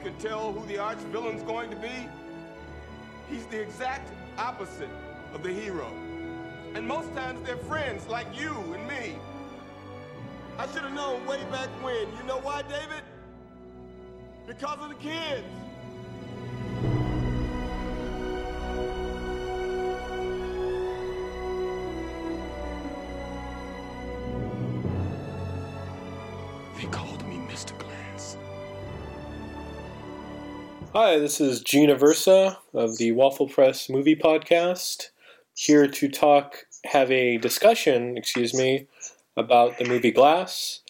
can tell who the arch villain's going to be? He's the exact opposite of the hero. And most times they're friends like you and me. I should have known way back when. You know why, David? Because of the kids. Hi, this is Gina Versa of the Waffle Press Movie Podcast, here to talk, have a discussion, excuse me, about the movie Glass.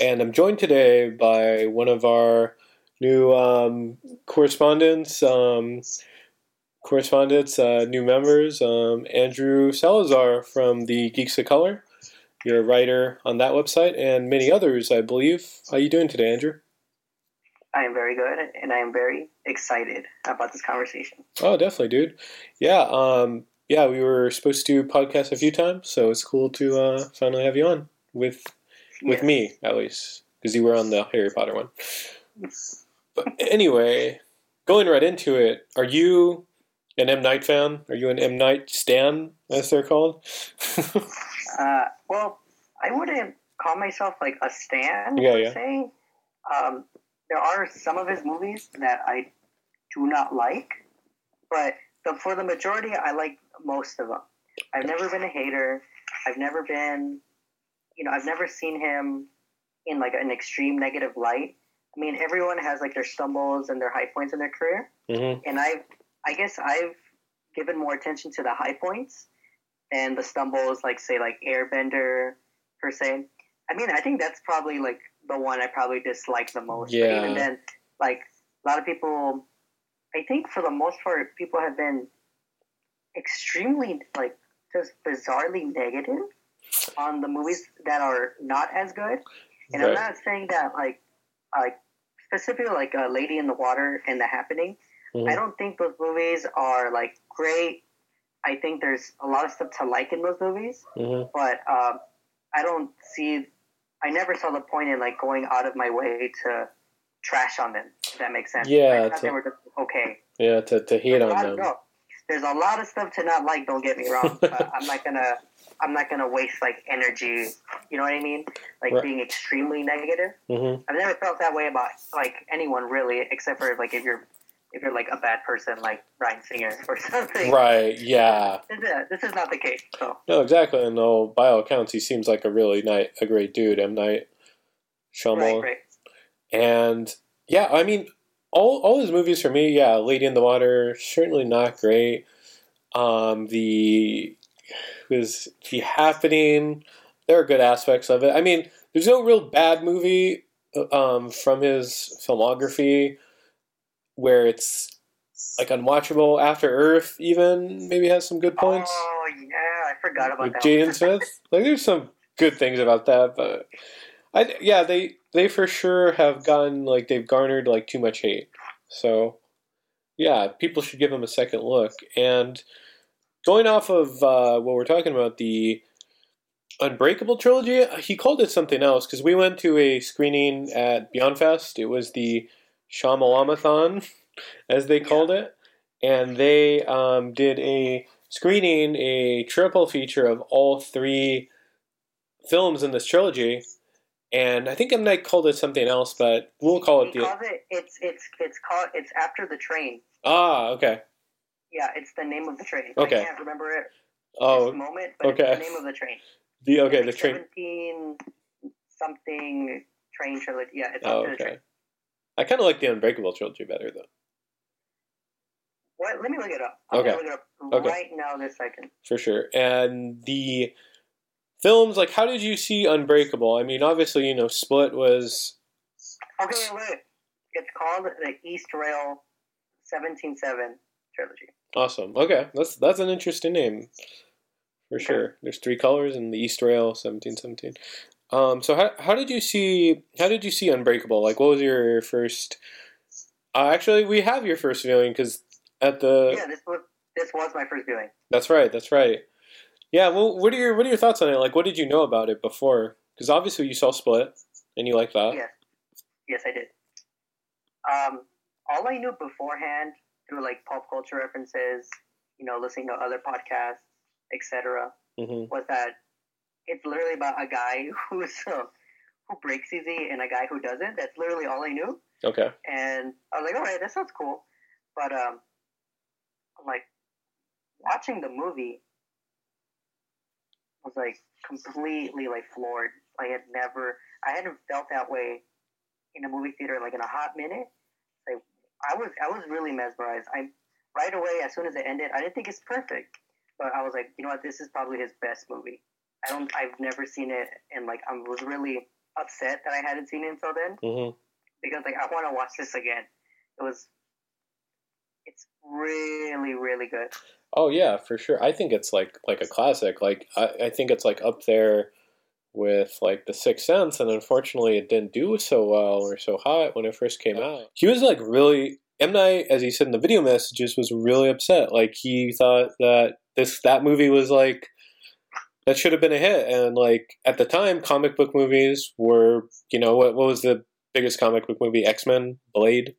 And I'm joined today by one of our new um, correspondents, um, correspondents, uh, new members, um, Andrew Salazar from the Geeks of Color. You're a writer on that website and many others, I believe. How are you doing today, Andrew? I am very good, and I am very excited about this conversation. Oh, definitely, dude. Yeah, um, yeah, we were supposed to podcast a few times, so it's cool to uh, finally have you on with with Yes. me at least because you were on the Harry Potter one. But anyway, going right into it, are you an M Night fan? Are you an M Night stan, as they're called? Uh, well, I wouldn't call myself like a stan Yeah, yeah. Um, there are some of his movies that I do not like, but the, for the majority, I like most of them. I've never been a hater. I've never been, you know, I've never seen him in like an extreme negative light. I mean, everyone has like their stumbles and their high points in their career. hmm and I've I guess I've given more attention to the high points and the stumbles, like say like Airbender per se. I mean, I think that's probably like the one I probably dislike the most. But even then, like a lot of people, I think for the most part, people have been extremely like just bizarrely negative on the movies that are not as good. And I'm not saying that like like specifically like uh, Lady in the Water and The Happening. Mhm. I don't think those movies are like great. I think there's a lot of stuff to like in those movies, hmm but um, I don't see. I never saw the point in like going out of my way to trash on them. If that makes sense. Yeah, I thought they were just okay. Yeah, to, to hate There's on lot of- them. there's a lot of stuff to not like. Don't get me wrong. but I'm not gonna. I'm not gonna waste like energy. You know what I mean? Like Right. being extremely negative. hmm I've never felt that way about like anyone really, except for like if you're if you're like a bad person like Bryan Singer or something. Right, yeah. This is, this is not the case. So No, exactly. And though, by all accounts, he seems like a really night, a great dude, M. Night Shyamalan. right, right. And yeah, I mean, all all his movies for me, yeah, Lady in the Water, certainly not great. Um, the was the happening. There are good aspects of it. I mean, there's no real bad movie um, from his filmography where it's like unwatchable. After Earth, even maybe has some good points Oh yeah, I forgot about with that. Jaden. Smith. Like, there's some good things about that, but I yeah, they they for sure have gotten like they've garnered like too much hate. So yeah, people should give them a second look. And going off of uh, what we're talking about, the Unbreakable trilogy, he called it something else because we went to a screening at Beyond Fest. It was the Shyamalamathon, as they called it, and they um, did a screening, a triple feature of all three films in this trilogy. And I think M Night called it something else, but we'll call it He the calls it. It's it's it's called. It's after the train. ah okay Yeah, it's the name of the train. Okay. I can't remember it. oh this moment, but okay. it's the name of the train. the okay the train Seventeen something train trilogy. Yeah, it's oh after the train. I kind of like the Unbreakable trilogy better though, What? Let me look it up. I'm Okay. look it up Okay. right now. This second. for sure. And the films, like, how did you see Unbreakable? I mean, obviously, you know, Split was Okay, wait. It's called the Eastrail 177 trilogy. awesome. Okay, that's that's an interesting name for sure. There's three colors in the Eastrail, seventeen seventeen. Um, so how how did you see how did you see Unbreakable? Like, what was your first? Uh, actually, we have your first viewing because at the yeah, this was this was my first viewing. That's right. That's right. Yeah. Well, what are your what are your thoughts on it? Like, what did you know about it before? Because obviously you saw Split and you like that. Yes, yes, I did. Um, all I knew beforehand through like pop culture references, you know, listening to other podcasts, etc., hmm was that it's literally about a guy who's uh, who breaks easy and a guy who doesn't. That's literally all I knew, Okay. and I was like, all right, that sounds cool. But um, I'm like watching the movie was like completely like floored. I had never, I hadn't felt that way in a movie theater like in a hot minute. Like I was, I was really mesmerized. I right away as soon as it ended, I didn't think it's perfect, but I was like, you know what, this is probably his best movie. I don't, I've never seen it, and like I was really upset that I hadn't seen it until then hmm because like I want to watch this again. It was, it's really really good. Oh yeah, for sure. I think it's like like a classic. Like I, I think it's like up there with like The Sixth Sense, and unfortunately, it didn't do so well or so hot when it first came out. He was like really M Night, as he said in the video messages, was really upset. Like he thought that this that movie was like that should have been a hit, and like at the time, comic book movies were you know what what was the biggest comic book movie? X Men, Blade.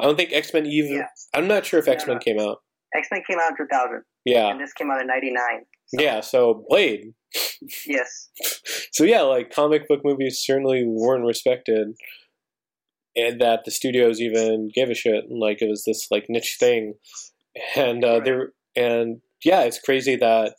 I don't think X Men even. Yeah. I'm not sure if X Men no. came out. X Men came out in two thousand, Yeah. and this came out in ninety nine. Yeah, so Blade. Yes. So yeah, like comic book movies certainly weren't respected, and that the studios even gave a shit. And like it was this like niche thing, and uh, Right. there and yeah, it's crazy that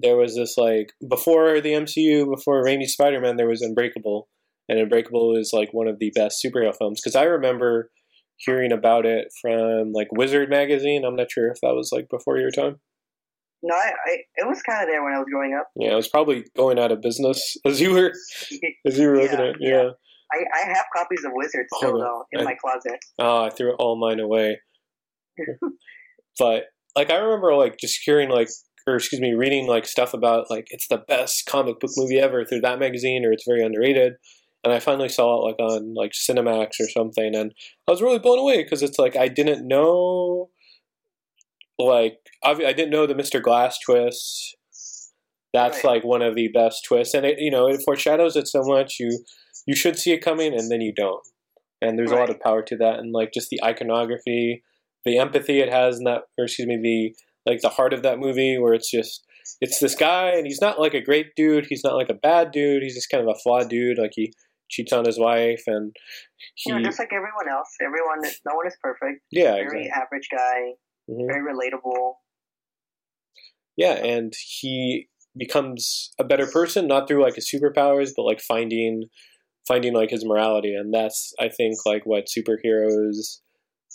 there was this like before the MCU, before Raimi's Spider Man, there was Unbreakable, and Unbreakable is like one of the best superhero films because I remember hearing about it from like Wizard magazine. I'm not sure if that was like before your time. No, I, I it was kind of there when I was growing up. Yeah, it was probably going out of business as you were as you were looking at. yeah. Yeah. I, I have copies of Wizard still on. though in I- my closet. Oh, I threw all mine away. but like I remember like just hearing like or excuse me, reading like stuff about like it's the best comic book movie ever through that magazine or it's very underrated. And I finally saw it like on like Cinemax or something and I was really blown away because it's like I didn't know like I didn't know the Mr. Glass twist. That's Right. like one of the best twists and it you know, it foreshadows it so much you you should see it coming and then you don't. And there's a lot of power to that and like just the iconography, the empathy it has in that or excuse me, the like the heart of that movie where it's just it's this guy and he's not like a great dude, he's not like a bad dude, he's just kind of a flawed dude, like he cheats on his wife and he You know, just like everyone else, everyone, no one is perfect. Yeah, Very exactly. average guy, Mhm. very relatable. Yeah, and he becomes a better person not through like his superpowers, but like finding finding like his morality, and that's I think like what superheroes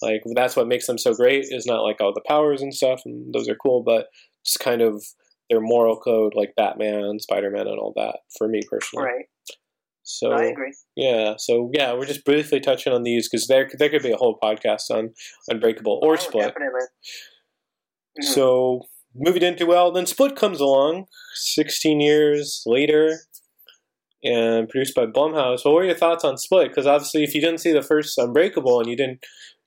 like that's what makes them so great is not like all the powers and stuff, and those are cool, but just kind of their moral code, like Batman, Spider Man, and all that. For me personally, Right. so I agree. yeah, so yeah, we're just briefly touching on these because there there could be a whole podcast on Unbreakable or Oh, Split. Definitely. Mhm. So movie didn't do well. Then Split comes along, 16 years later, and produced by Blumhouse. What were your thoughts on Split? Because obviously, if you didn't see the first Unbreakable and you didn't,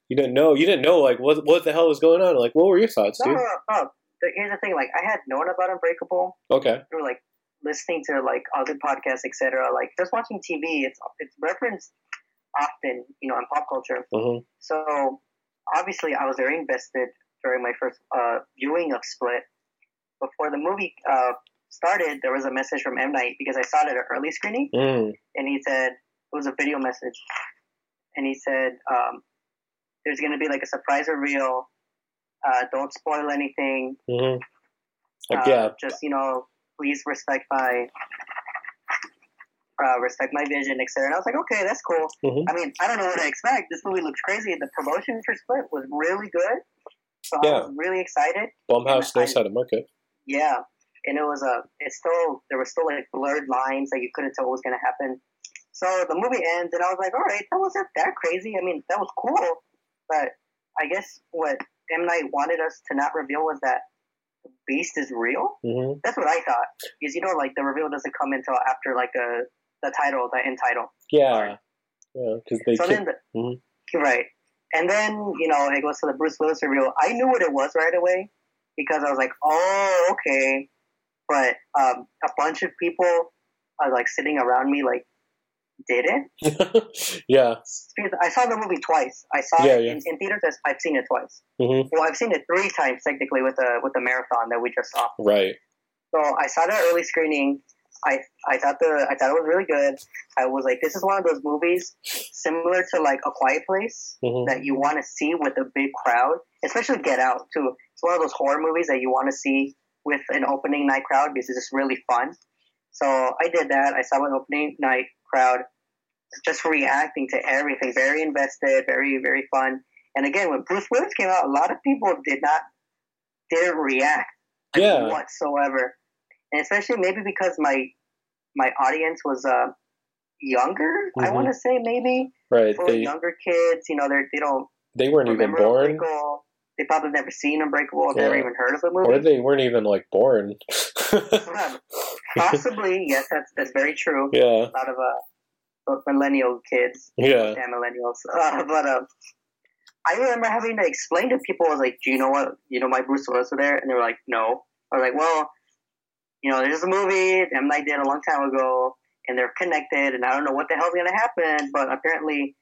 you didn't know, you didn't know like what what the hell was going on. Like, what were your thoughts, dude? no, no, no. The- Here's the thing. Like, I had known about Unbreakable Okay. through like listening to like other podcasts, etc. Like just watching TV, it's it's referenced often, you know, in pop culture. hmm So obviously, I was very invested during my first uh, viewing of Split. Before the movie uh, started, there was a message from M Night because I saw it at an early screening, Mm. and he said it was a video message, and he said um, there's going to be like a surprise reveal. Uh, don't spoil anything. hmm Like, Uh, yeah. Just you know, please respect my uh, respect my vision, etc. And I was like, okay, that's cool. Mhm. I mean, I don't know what to expect. This movie looks crazy. The promotion for Split was really good, so Yeah. I was really excited. Blumhouse knows how to market. Yeah, and it was a. it's still there were still like blurred lines that you couldn't tell what was gonna happen. So the movie ends, and I was like, all right, that wasn't that crazy. I mean, that was cool, but I guess what M Night wanted us to not reveal was that the Beast is real. hmm That's what I thought. Because you know, like the reveal doesn't come until after like a the title, the end title. Yeah. Yeah, because they. So keep- then, the, Mhm. right, and then you know it goes to the Bruce Willis reveal. I knew what it was right away because I was like, oh, okay. But um, a bunch of people are like sitting around me, like didn't. yeah. Because I saw the movie twice. I saw Yeah, it yeah. In, in theaters. I've seen it twice. hmm Well, I've seen it three times technically with the with the marathon that we just saw. Right. So I saw that early screening. I I thought the I thought it was really good. I was like, this is one of those movies similar to like A Quiet Place hmm that you want to see with a big crowd, especially Get Out too. It's one of those horror movies that you want to see with an opening night crowd because it's just really fun. So I did that. I saw an opening night crowd just reacting to everything, very invested, very very fun. And again, when Bruce Willis came out, a lot of people did not didn't react Yeah. whatsoever, and especially maybe because my my audience was uh, younger. I Mhm. want to say maybe Right. for They younger kids, you know, they they don't they weren't even born, Unbreakable. They probably never seen Unbreakable, never even heard of the or movie. they weren't even like born. Possibly, yes, that's that's very true. yeah. A lot of uh, those millennial kids, Yeah. millennials. Uh, but uh, I remember having to explain to people, I was like, "Do you know what? You know my Bruce Willis was there?" And they were like, "No." I was like, "Well, you know, there's a movie M Night did a long time ago, and they're connected, and I don't know what the hell's gonna happen, but apparently,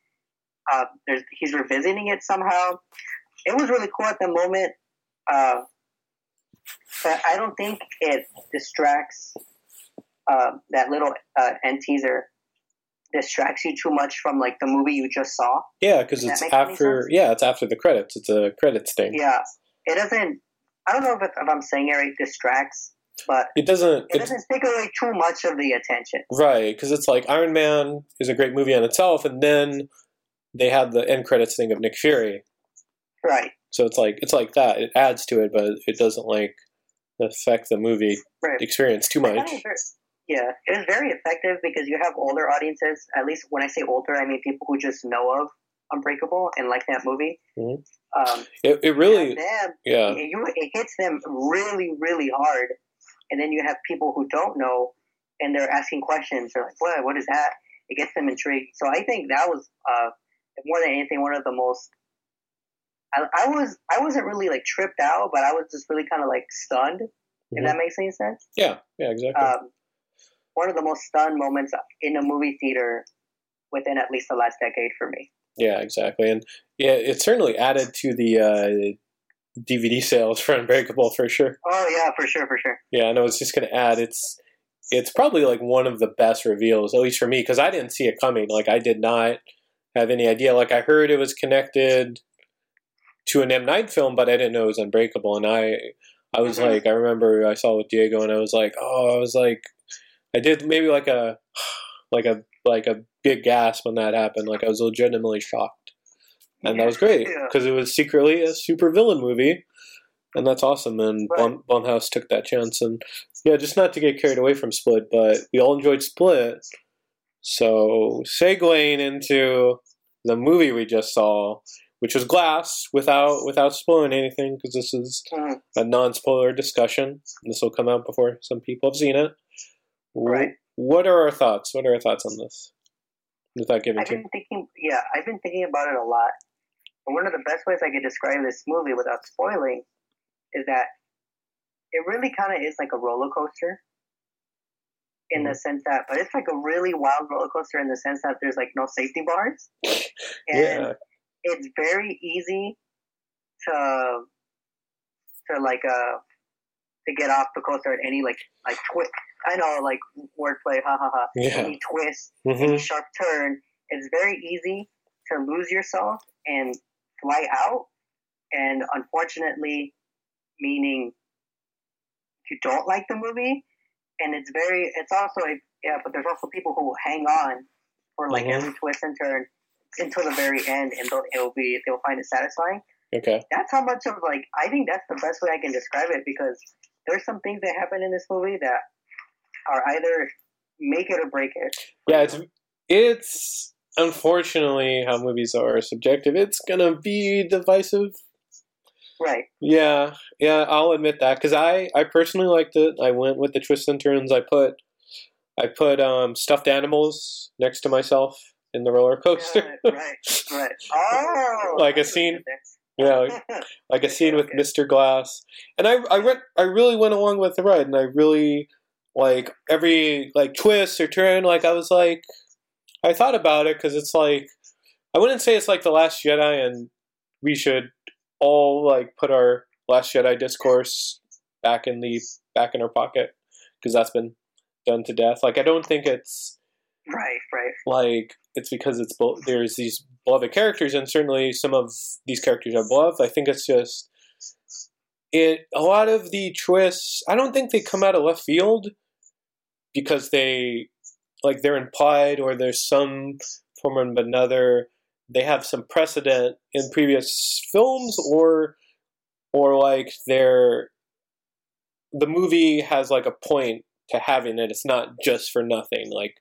uh, there's he's revisiting it somehow. It was really cool at the moment, uh, but I don't think it distracts uh, that little uh, end teaser distracts you too much from like the movie you just saw. Yeah, because it's that make any after. Yeah, it's after the credits. It's a credits thing. Yeah, it doesn't. I don't know if, if I'm saying it right. Distracts, but It doesn't. it doesn't take away too much of the attention. right, because it's like Iron Man is a great movie on itself, and then they have the end credits thing of Nick Fury. Right. So it's like it's like that. It adds to it, but it doesn't like affect the movie Right. experience too much. it was very- yeah, it was very effective because you have older audiences. At least when I say older, I mean people who just know of Unbreakable and like that movie. Mhm. Um, It, it really, them yeah, it, you, it hits them really, really hard. And then you have people who don't know and they're asking questions. They're like, what? What is that? It gets them intrigued. So I think that was, uh, more than anything, one of the most. I, I was I wasn't really like tripped out, but I was just really kind of like stunned. If Mhm. that makes any sense. yeah, yeah, exactly. Um, one of the most stunned moments in a movie theater within at least the last decade for me. Yeah, exactly, and yeah, it certainly added to the uh, DVD sales for Unbreakable for sure. Oh yeah, for sure, for sure. Yeah, and I was just going to add, it's it's probably like one of the best reveals, at least for me, because I didn't see it coming. Like I did not have any idea. Like I heard it was connected to an M Night film, but I didn't know it was Unbreakable, and I I was Mhm. like, I remember I saw with Diego, and I was like, oh, I was like, I did maybe like a like a like a big gasp when that happened. Like I was legitimately shocked, and that was great Yeah. because it was secretly a super villain movie, and that's awesome. And Right. Blum, Blumhouse took that chance, and yeah, just not to get carried away from Split, but we all enjoyed Split. So segueing into the movie we just saw, which was Glass, without without spoiling anything, because this is Mhm. a non-spoiler discussion. This will come out before some people have seen it. Right. What are our thoughts? What are our thoughts on this? Without giving I've been thinking, yeah, I've been thinking about it a lot. And one of the best ways I could describe this movie without spoiling is that it really kind of is like a roller coaster in the sense that, but it's like a really wild roller coaster in the sense that there's like no safety bars. And Yeah. it's very easy to, to like, uh, to get off the coaster at any like, like twist. I know, like wordplay, ha ha ha. Yeah. Any twist, hmm any sharp turn, it's very easy to lose yourself and fly out. And unfortunately, meaning you don't like the movie. And it's very, it's also, a, yeah, but there's also people who will hang on for like Mhm. every twist and turn until the very end and they'll, it'll be, they'll find it satisfying. Okay. That's how much of like, I think that's the best way I can describe it because there's some things that happen in this movie that are either make it or break it. Yeah, it's it's unfortunately how movies are subjective. It's gonna be divisive. Right. Yeah, yeah, I'll admit that because I I personally liked it. I went with the twists and turns. I put I put um, stuffed animals next to myself in the roller coaster. Right, right, right. Oh, Like a that's what you scene- yeah, like, like a scene with Mr. Glass, and I I went I really went along with the ride, and I really like every like twist or turn. Like I was like I thought about it because it's like I wouldn't say it's like the Last Jedi, and we should all like put our Last Jedi discourse back in the back in our pocket because that's been done to death. Like I don't think it's Right, right. like it's because it's bel- there's these beloved characters, and certainly some of these characters are beloved. I think it's just it. A lot of the twists, I don't think they come out of left field because they like they're implied or there's some form of another. They have some precedent in previous films, or or like they're the movie has like a point to having it. It's not just for nothing. Like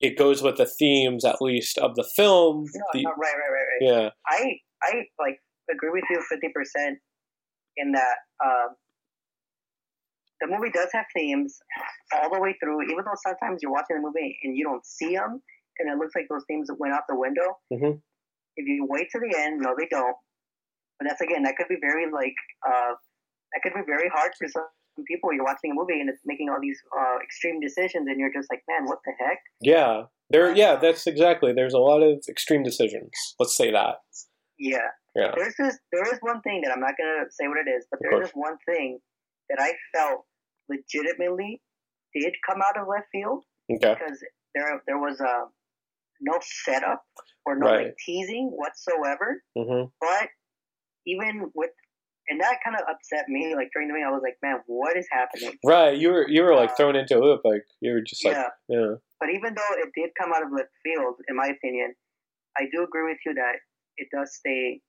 it goes with the themes, at least, of the film. No, The- no, right, right, right, right. yeah, I I like agree with you fifty percent in that um, the movie does have themes all the way through. Even though sometimes you're watching the movie and you don't see them, and it looks like those themes went out the window. Mhm. If you wait to the end, no, they don't. But that's again, that could be very like uh, that could be very hard for some people. You're watching a movie and it's making all these uh, extreme decisions, and you're just like, man, what the heck? yeah. There, yeah, that's exactly. There's a lot of extreme decisions. Let's say that. Yeah. Yeah. There's this. There is one thing that I'm not gonna say what it is, but there is one thing that I felt legitimately did come out of left field Okay. because there there was uh, no setup or no Right. like teasing whatsoever. hmm But even with and that kind of upset me. Like during the meeting, I was like, man, what is happening? Right. You were you were like Uh, thrown into a loop. Like you were just like yeah. yeah. But even though it did come out of left field, in my opinion, I do agree with you that it does stay.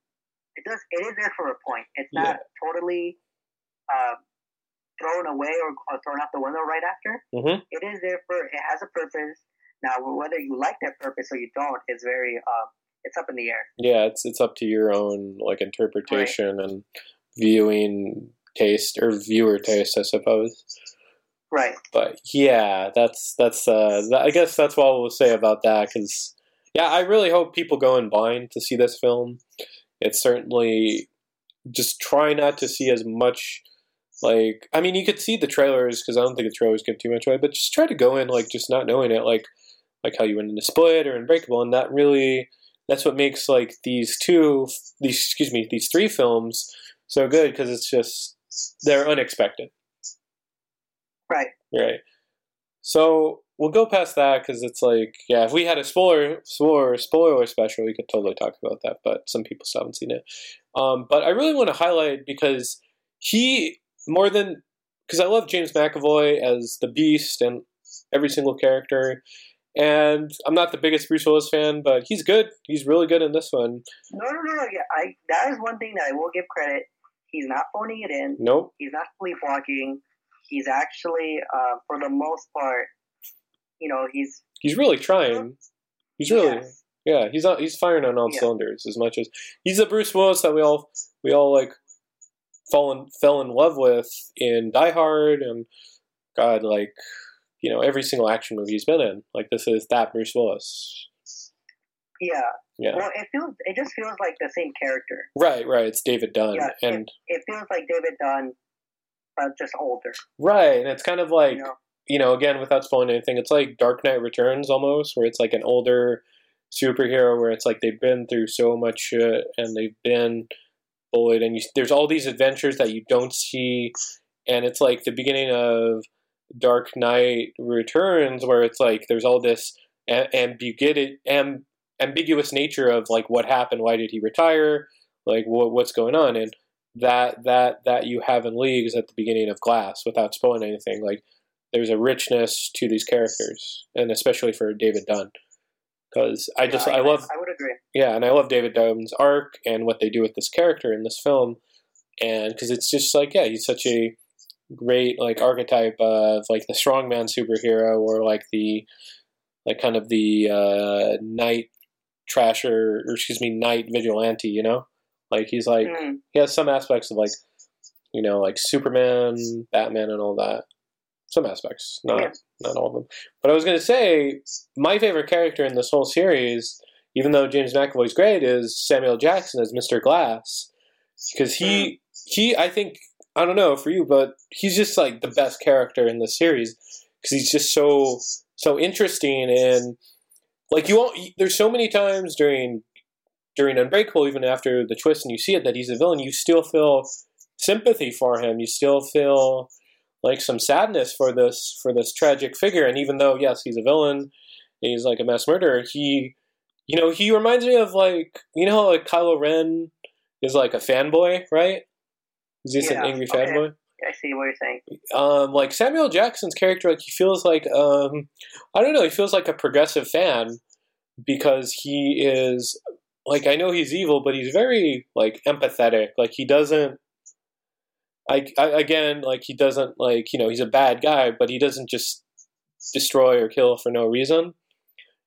It does. It is there for a point. It's not totally uh, thrown away or, or thrown out the window right after. hmm It is there for. It has a purpose. Now, whether you like that purpose or you don't is very. Uh, it's up in the air. Yeah. It's it's up to your own like interpretation and viewing taste or viewer taste, I suppose. Right. but yeah, that's that's. Uh, I guess that's what we'll say about that. Because yeah, I really hope people go in blind to see this film. It's certainly just try not to see as much. Like, I mean, you could see the trailers because I don't think the trailers give too much away. But just try to go in like just not knowing it, like like how you went into Split or Unbreakable, and that really that's what makes like these two these excuse me these three films so good because it's just they're unexpected. Right. Right. So we'll go past that because it's like, yeah, if we had a spoiler, spoiler, spoiler special, we could totally talk about that. But some people still haven't seen it. Um, but I really want to highlight because he more than because I love James McAvoy as the Beast and every single character. And I'm not the biggest Bruce Willis fan, but he's good. He's really good in this one. No, no, no, no. Yeah, I. That is one thing that I will give credit. He's not phoning it in. Nope. He's not sleepwalking. He's actually, uh, for the most part, you know, he's He's really trying. He's really yes. Yeah, he's on, he's firing on all Yeah. cylinders as much as he's the Bruce Willis that we all we all like fall in, fell in love with in Die Hard and God like you know every single action movie he's been in like this is that Bruce Willis. yeah. Yeah, Well, it feels. It just feels like the same character. right, right. It's David Dunn Yeah, and It feels like David Dunn, but just older. right, and it's kind of like You know? you know again without spoiling anything, it's like Dark Knight Returns almost, where it's like an older superhero where it's like they've been through so much shit and they've been bullied and you, there's all these adventures that you don't see and it's like the beginning of dark knight returns where it's like there's all this ambiguity am, ambiguous nature of like what happened why did he retire like what, what's going on and that that that you have in leagues at the beginning of glass without spoiling anything like there's a richness to these characters and especially for david dunn because i just Yeah, i love I agree. yeah, and I love David Dunn's arc and what they do with this character in this film, and because it's just like yeah, he's such a great like archetype of like the strongman superhero or like the like kind of the uh, night trasher or excuse me night vigilante, you know, like he's like Mm, he has some aspects of like you know like Superman, Batman, and all that. Some aspects, not Yeah. not all of them. But I was going to say my favorite character in this whole series, even though James McAvoy's great, is Samuel Jackson as Mr. Glass because he mm. he I think I don't know for you, but he's just like the best character in the series because he's just so so interesting and like you won't. There's so many times during during Unbreakable, even after the twist, and you see it that he's a villain, you still feel sympathy for him. You still feel like some sadness for this for this tragic figure. And even though yes, he's a villain, he's like a mass murderer. He, you know, he reminds me of like you know, like Kylo Ren is like a fanboy, right? He's just Yeah, an angry okay. fanboy. I see what you're saying. Um, like Samuel Jackson's character, like he feels like um, I don't know, he feels like a progressive fan because he is like I know he's evil, but he's very like empathetic. Like he doesn't. I, I again like he doesn't like you know he's a bad guy, but he doesn't just destroy or kill for no reason,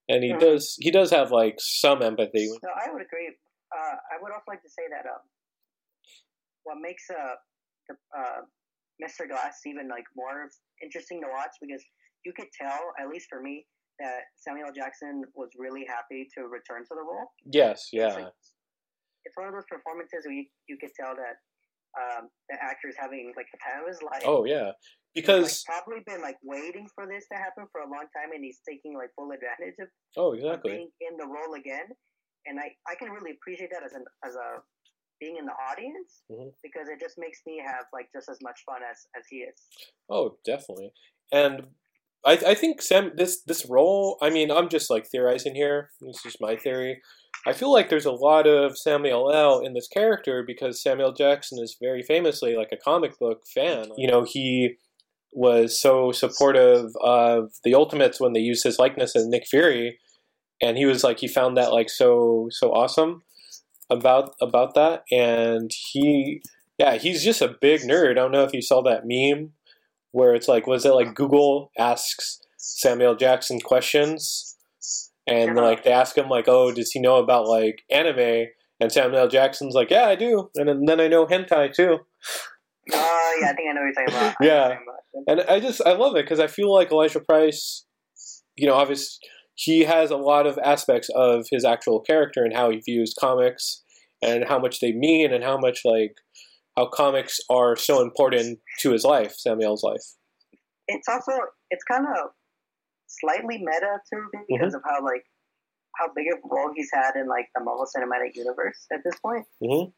and he Mhm. does he does have like some empathy. No, I would agree. Uh, I would also like to say that um, what makes uh, the, uh, Mr. Glass even like more interesting to watch because you could tell, at least for me, that Samuel Jackson was really happy to return to the role. Yes, It's yeah, like- It's one of those performances where you, you could tell that um, the actor is having like the time of his life. oh yeah, because like, probably been like waiting for this to happen for a long time, and he's taking like full advantage of oh of exactly, being in the role again, and I, I can really appreciate that as an as a being in the audience Mhm. because it just makes me have like just as much fun as as he is. Oh, definitely. And I, I think Sam this this role. I mean, I'm just like theorizing here. This is my theory. I feel like there's a lot of Samuel L. in this character because Samuel Jackson is very famously like a comic book fan. You know, he was so supportive of the Ultimates when they used his likeness as Nick Fury, and he was like he found that like so so awesome about about that, and he yeah he's just a big nerd. I don't know if you saw that meme where it's like was it like Google asks Samuel Jackson questions and like they ask him like oh does he know about like anime and Samuel Jackson's like yeah I do and then- I know hentai too Oh yeah, I think I know what you're talking about. I know what Yeah. about. And I just I love it because I feel like Elijah Price you know obviously he has a lot of aspects of his actual character and how he views comics and how much they mean and how much like how comics are so important to his life Samuel's life It's also it's kind of slightly meta too because Mm-hmm. of how like how big of a role he's had in like the Marvel Cinematic Universe at this point. hmm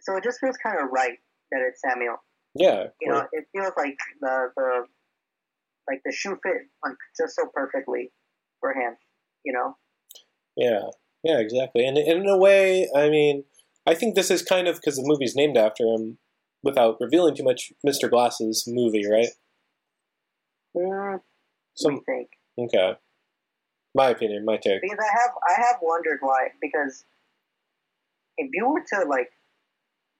So it just feels kind of right that it's Samuel. Yeah You know, it feels like the the like the shoe fit like just so perfectly for him. You know. Yeah, yeah, exactly. And, in a way, I mean, I think this is kind of because the movie's named after him, without revealing too much. Mr. Glass's movie, right? Mm, Some think okay. My opinion, my take. because I have I have wondered why because if you were to like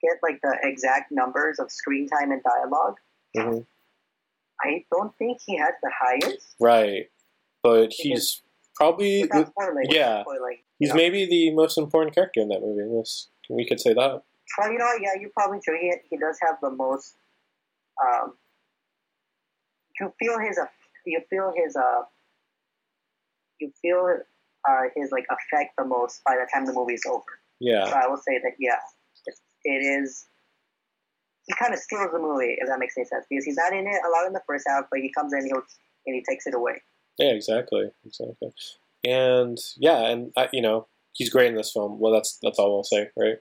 get like the exact numbers of screen time and dialogue, hmm I don't think he has the highest. Right, but he's probably spoiling, yeah. spoiling, he's know. maybe the most important character in that movie. Yes, we could say that. Well, you know, yeah, you're probably true. He, he does have the most. Um, you feel his, you feel his, uh, you feel uh, his like effect the most by the time the movie is over. So Yeah, I will say that yeah, it, is. He kind of steals the movie, if that makes any sense, because he's not in it a lot in the first half, but he comes in he'll, and he takes it away. yeah, exactly, exactly. And yeah, and uh, you know, he's great in this film. Well, that's that's all I'll say, right?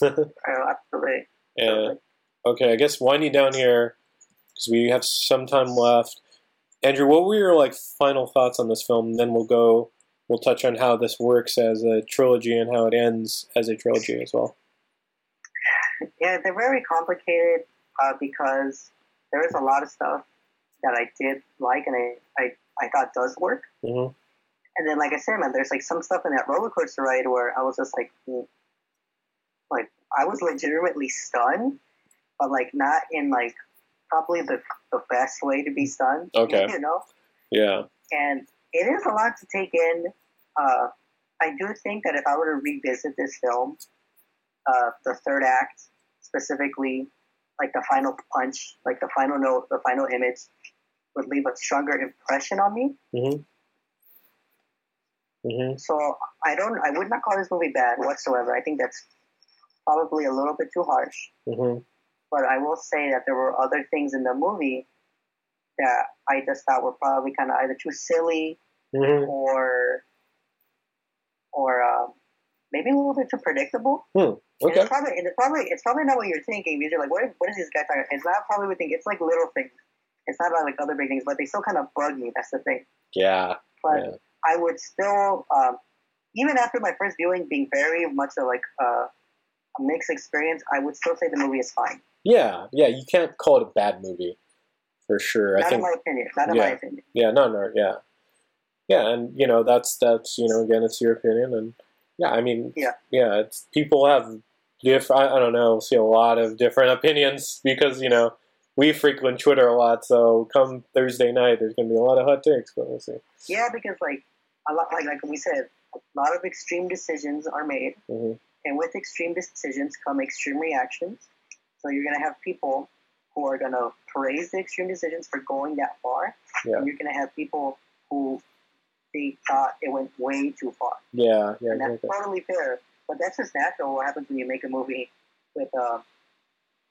Uh, absolutely. And okay, I guess winding down here because we have some time left. Andrew, what were your like final thoughts on this film? And then we'll go. We'll touch on how this works as a trilogy and how it ends as a trilogy as well. Yeah, they're very complicated uh, because there is a lot of stuff that I did like and I, I, I thought does work. hmm And then, like I said, man, there's like some stuff in that roller coaster ride where I was just like, mm, like I was legitimately stunned, but like not in like probably the the best way to be stunned. Okay. you know. Yeah. And it is a lot to take in. Uh, I do think that if I were to revisit this film, uh, the third act specifically, like the final punch, like the final note, the final image, would leave a stronger impression on me. Mm-hmm. Mm-hmm. So I don't, I would not call this movie bad whatsoever. I think that's probably a little bit too harsh. hmm But I will say that there were other things in the movie that I just thought were probably kind of either too silly hmm or maybe a little bit too predictable. Hmm. And Okay. it's probably it's probably it's probably not what you're thinking because you're like, what, what is this guy talking? It's not probably what you think. It's like little things. It's not about like other big things, but they still kind of bug me. That's the thing. Yeah. But Yeah. I would still, um, even after my first viewing being very much of like uh, a mixed experience, I would still say the movie is fine. Yeah. Yeah. You can't call it a bad movie, for sure. I Not think. in my opinion. Not in Yeah. my opinion. Yeah, no, no, yeah, yeah, and you know that's that's you know again it's your opinion, and yeah, I mean, Yeah. yeah, it's people have diff. I, I don't know, see a lot of different opinions because you know we frequent Twitter a lot, so come Thursday night, there's gonna be a lot of hot takes, but we'll see. Yeah, because like a lot, like like we said, a lot of extreme decisions are made, hmm and with extreme decisions come extreme reactions. So you're gonna have people who are gonna praise the extreme decisions for going that far, Yeah. and you're gonna have people who they thought it went way too far. Yeah, yeah, and that's exactly. totally fair. But that's just natural. What happens when you make a movie with uh,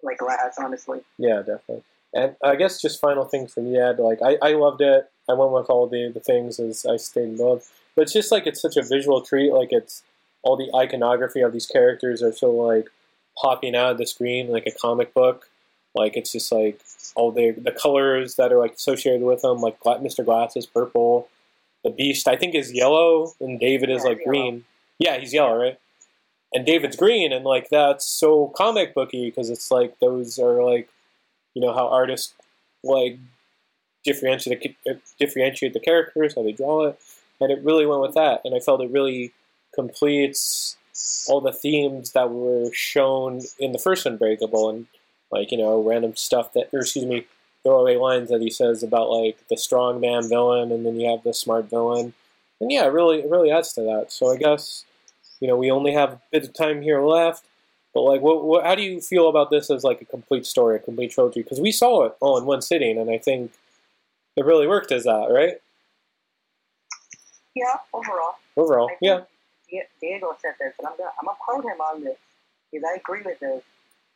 like glass? Honestly, Yeah, definitely. And I guess just final thing for me, Ed, like I, I loved it. I went with all the, the things as I stayed in love. But it's just like it's such a visual treat. Like it's all the iconography of these characters are so like popping out of the screen like a comic book. Like it's just like all the the colors that are like associated with them. Like Mr. Glass is purple. The Beast I think is yellow, and David is Yeah, like he's green. Yeah, he's yellow, right? And David's green, and like that's so comic booky because it's like those are like you know how artists like differentiate the, uh, differentiate the characters, how they draw it, and it really went with that. And I felt it really completes all the themes that were shown in the first Unbreakable, and like you know random stuff that, or excuse me, throwaway lines that he says about like the strong man villain, and then you have the smart villain, and yeah, it really it really adds to that. So I guess you know we only have a bit of time here left. But like, what, what, how do you feel about this as like a complete story, a complete trilogy? Because we saw it all in one sitting, and I think it really worked as that, right? yeah. Overall, Overall, yeah, Diego said this, and I'm gonna I'm gonna quote him on this because I agree with this.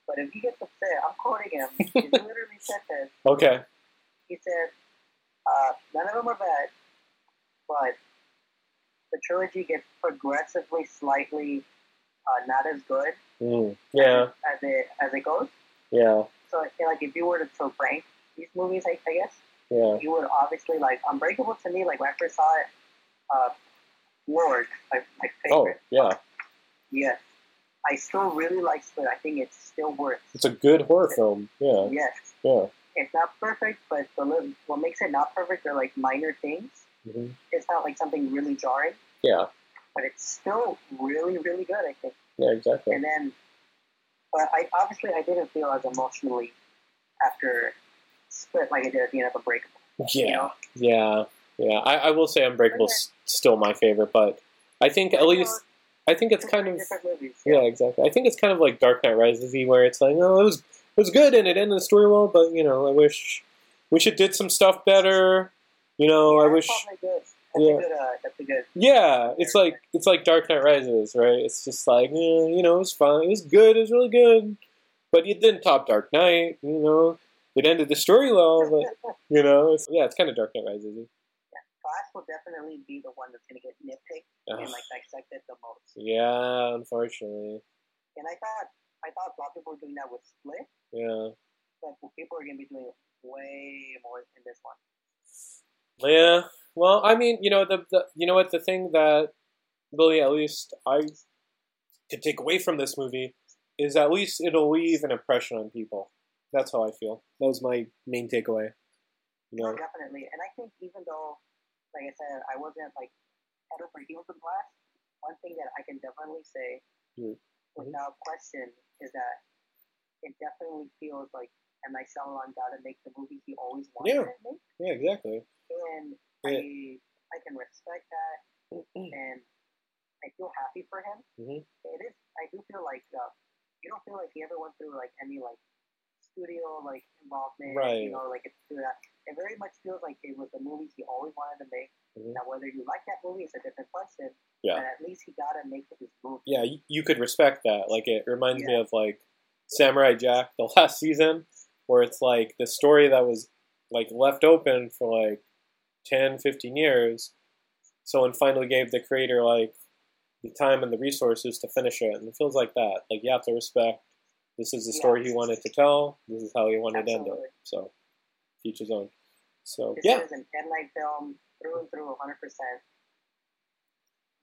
But if he gets upset, I'm quoting him. he literally said this. okay, He said, uh, "None of them are bad, but the trilogy gets progressively slightly uh, not as good mm. yeah, as it as it goes. yeah, So, like, if you were to, to rank these movies, I, I guess yeah, you would obviously like Unbreakable to me. Like when I first saw it, uh, Lord, my, my oh, yeah. Yes, I still really like Split. I think it's still worth. It's a good horror film. Yeah, Yes, yeah, it's not perfect, but the what makes it not perfect are like minor things. hmm It's not like something really jarring, yeah, but it's still really, really good. I think. yeah, exactly. And then, but I obviously I didn't feel as emotionally after Split like I did at the end of Unbreakable. you Yeah, know? yeah, yeah. I, I will say Unbreakable's still my favorite, but I think at least I think it's kind of movies. Yeah, exactly. I think it's kind of like Dark Knight Rises, where it's like, oh, it was it was good and it ended the story well, but you know, I wish wish it did some stuff better. You know, I wish. That's Yeah. a good. Uh, that's a good. Yeah, it's like it's like Dark Knight Rises, right? It's just like, eh, you know, it was fine, it was good, it was really good, but it didn't top Dark Knight. You know, it ended the story well, but you know, it's, yeah, it's kind of Dark Knight Rises. Glass will definitely be the one that's gonna get nitpicked and like dissected the most. Yeah, unfortunately, And I thought I thought a lot of people were doing that with Split, yeah. but people are gonna be doing it way more in this one. Yeah. Well, I mean, you know, the, the you know what the thing that really at least I could take away from this movie is at least it'll leave an impression on people. That's how I feel. That was my main takeaway. You know. Oh, definitely. And I think even though, like I said, I wasn't like head over heels with Glass, one thing that I can definitely say Mm. without question is that it definitely feels like M. Night Shyamalan got to make the movie he always wanted Yeah. to make. Yeah, exactly. And Yeah. I I can respect that and I feel happy for him. Mhm. It is I do feel like uh, you don't feel like he ever went through like any like studio like involvement. Right. You know, like it's that. It very much feels like it was the movie he always wanted to make. Mhm. Now whether you like that movie is a different question. Yeah. But at least he got to make this movie. Yeah, you, you could respect that. Like it reminds me of like Samurai Jack, the last season, where it's like the story that was like left open for like 10, 15 years. Someone finally gave the creator like the time and the resources to finish it. And it feels like that. Like you have to respect. This is the story Yes. he wanted to tell. This is how he wanted to end it. So, each his own. So This yeah, is an M Night film through and through, 100. percent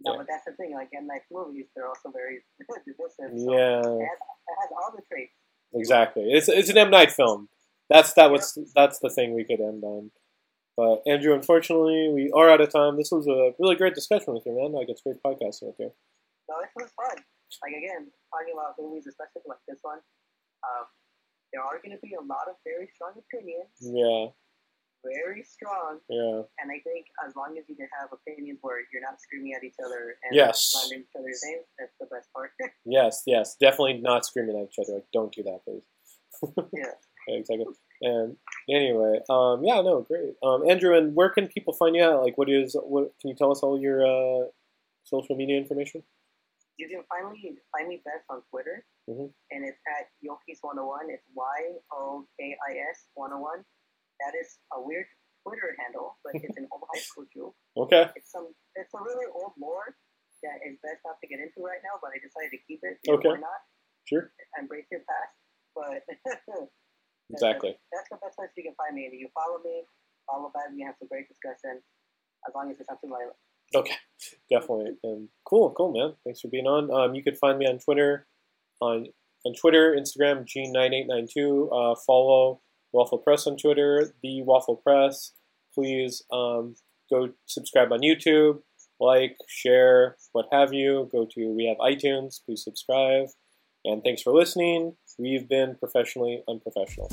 No, Yeah. but that's the thing. Like M Night movies, they're also very divisive. So yeah, it has, it has all the traits. exactly. It's it's an M Night film. That's that was that's the thing we could end on. But Andrew, unfortunately, we are out of time. This was a really great discussion with you, man. Like it's great podcasting with you. So this was fun. Like again, talking about movies, especially like this one, um, there are going to be a lot of very strong opinions, Yeah, very strong. yeah, And I think as long as you can have opinions where you're not screaming at each other and Yes. slandering each other's names, that's the best part. yes, yes. Definitely not screaming at each other. Like, don't do that, please. yeah. Yeah, exactly. And anyway, um, yeah, no, great. Um, Andrew, and where can people find you at? Like, what is what? Can you tell us all your uh, social media information? You can finally find me best on Twitter, Mhm. and it's at Yokis101. It's Y O K I S 101. That is a weird Twitter handle, but it's an old high school joke. Okay, It's some, it's a really old lore that is best not to get into right now, but I decided to keep it. Okay. Why not? sure, Embrace your past. But exactly. that's the best place you can find me. And you follow me, follow back. We have some great discussion. As long as it's something like Okay, definitely. And cool, cool, man. Thanks for being on. Um, you can find me on Twitter, on on Twitter, Instagram, Gene9892. Uh, follow Waffle Press on Twitter, the Waffle Press. Please um, go subscribe on YouTube, like, share, what have you. Go to we have iTunes. Please subscribe. And thanks for listening. We've been professionally unprofessional.